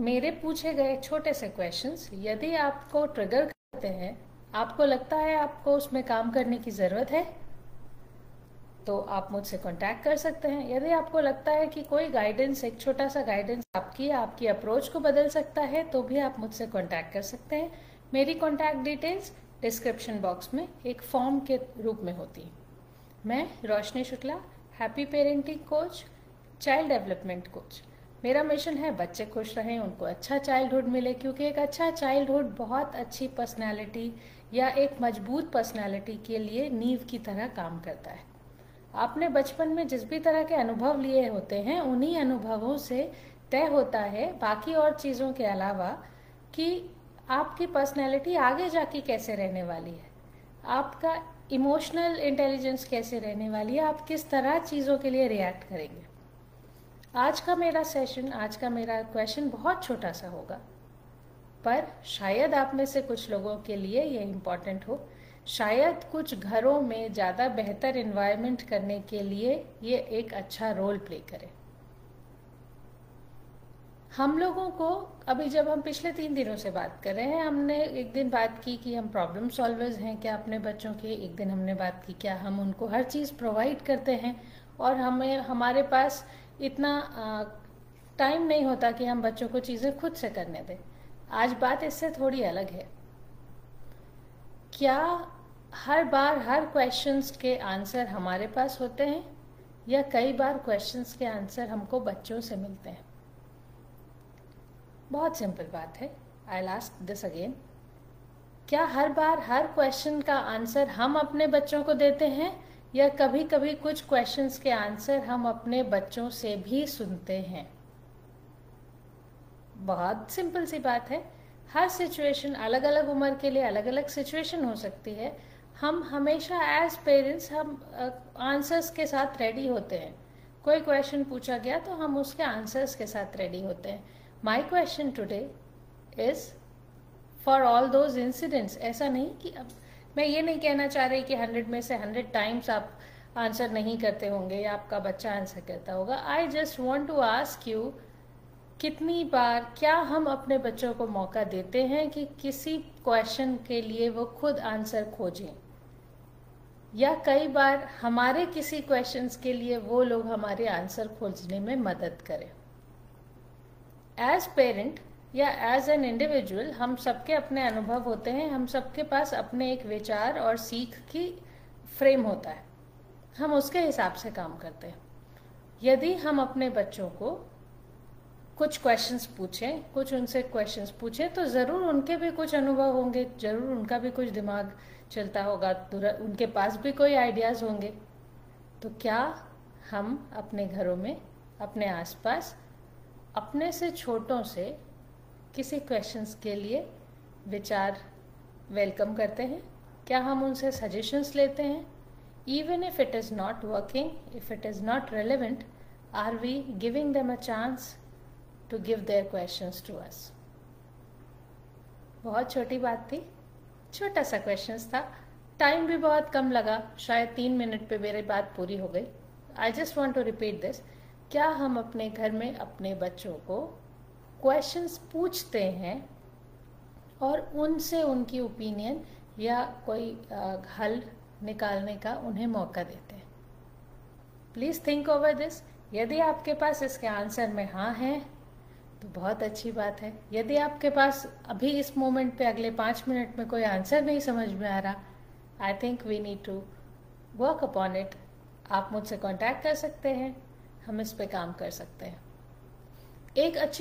मेरे पूछे गए छोटे से क्वेश्चंस यदि आपको ट्रिगर करते हैं, आपको लगता है आपको उसमें काम करने की ज़रूरत है? तो आप मुझसे कांटेक्ट कर सकते हैं। यदि आपको लगता है कि कोई गाइडेंस एक छोटा सा गाइडेंस आपकी आपकी अप्रोच को बदल सकता है तो भी आप मुझसे कांटेक्ट कर सकते हैं। मेरी कांटेक्ट डिटेल्स डिस्क्रिप्शन बॉक्स में एक फॉर्म के रूप में होती है। मैं Roshni Shukla happy parenting coach child development coach मेरा मिशन है बच्चे खुश रहें, उनको अच्छा चाइल्डहुड मिले, क्योंकि एक अच्छा चाइल्डहुड बहुत अच्छी पर्सनालिटी या एक मज़बूत पर्सनालिटी के लिए नींव की तरह काम करता है। आपने बचपन में जिस भी तरह के अनुभव लिए होते हैं, उन्हीं अनुभवों से तय होता है। बाकी और चीज़ों के अलावा कि आपकी पर्सनैलिटी आगे जाके कैसे रहने वाली है, आपका इमोशनल इंटेलिजेंस कैसे रहने वाली है, आप किस तरह चीज़ों के लिए रिएक्ट करेंगे। आज का मेरा सेशन आज का मेरा क्वेश्चन बहुत छोटा सा होगा। पर शायद आप में से कुछ लोगों के लिए ये इम्पोर्टेंट हो। शायद कुछ घरों में ज़्यादा बेहतर इन्वायरमेंट करने के लिए ये एक अच्छा रोल प्ले करे। हम लोगों को, अभी जब हम पिछले तीन दिनों से बात कर रहे हैं, हमने एक दिन बात की कि हम प्रॉब्लम सॉल्वर्स हैं क्या अपने बच्चों के, एक दिन हमने बात की क्या हम उनको हर चीज़ प्रोवाइड करते हैं और हमें, हमारे पास इतना टाइम नहीं होता कि हम बच्चों को चीज़ें खुद से करने दें। आज बात इससे थोड़ी अलग है। क्या हर बार हर क्वेश्चंस के आंसर हमारे पास होते हैं? या कई बार क्वेश्चंस के आंसर हमको बच्चों से मिलते हैं? बहुत सिंपल बात है। आई लास्ट दिस अगेन क्या हर बार हर क्वेश्चन का आंसर हम अपने बच्चों को देते हैं? या कभी कभी कुछ क्वेश्चंस के आंसर हम अपने बच्चों से भी सुनते हैं। बहुत सिंपल सी बात है। हर सिचुएशन अलग अलग उम्र के लिए अलग अलग सिचुएशन हो सकती है। हम हमेशा एज पेरेंट्स हम आंसर्स के साथ रेडी होते हैं। कोई क्वेश्चन पूछा गया तो हम उसके आंसर्स के साथ रेडी होते हैं। My question today is for all those incidents ऐसा नहीं कि अब मैं ये नहीं कहना चाह रही कि हंड्रेड में से हंड्रेड टाइम्स आप आंसर नहीं करते होंगे या आपका बच्चा आंसर करता होगा। I just want to ask you कितनी बार, क्या हम अपने बच्चों को मौका देते हैं कि किसी क्वेश्चन के लिए वो खुद आंसर खोजें? या कई बार हमारे किसी क्वेश्चंस के लिए वो लोग हमारे आंसर खोजने में मदद करें। एज पेरेंट या एज एन इंडिविजुअल हम सबके अपने अनुभव होते हैं, हम सबके पास अपने एक विचार और सीख की फ्रेम होता है। हम उसके हिसाब से काम करते हैं। यदि हम अपने बच्चों को कुछ क्वेश्चंस पूछें, कुछ उनसे क्वेश्चंस पूछें तो ज़रूर उनके भी कुछ अनुभव होंगे, ज़रूर उनका भी कुछ दिमाग चलता होगा उनके पास भी कोई आइडियाज़ होंगे। तो क्या हम अपने घरों में, अपने आसपास, अपने से छोटों से किसी क्वेश्चंस के लिए विचार वेलकम करते हैं। क्या हम उनसे सजेशंस लेते हैं? Even if it is not working if it is not relevant are we giving them a chance to give their questions to us बहुत छोटी बात थी। छोटा सा क्वेश्चन था। टाइम भी बहुत कम लगा। शायद तीन मिनट पे मेरी बात पूरी हो गई। I just want to repeat this क्या हम अपने घर में अपने बच्चों को क्वेश्चंस पूछते हैं और उनसे उनकी ओपिनियन या कोई हल निकालने का उन्हें मौका देते हैं। प्लीज़ थिंक ओवर दिस यदि आपके पास इसके आंसर में हाँ है तो बहुत अच्छी बात है। यदि आपके पास अभी इस मोमेंट पे अगले पाँच मिनट में कोई आंसर नहीं समझ में आ रहा I think we need to work upon it आप मुझसे कांटेक्ट कर सकते हैं, हम इस पे काम कर सकते हैं। एक अच्छी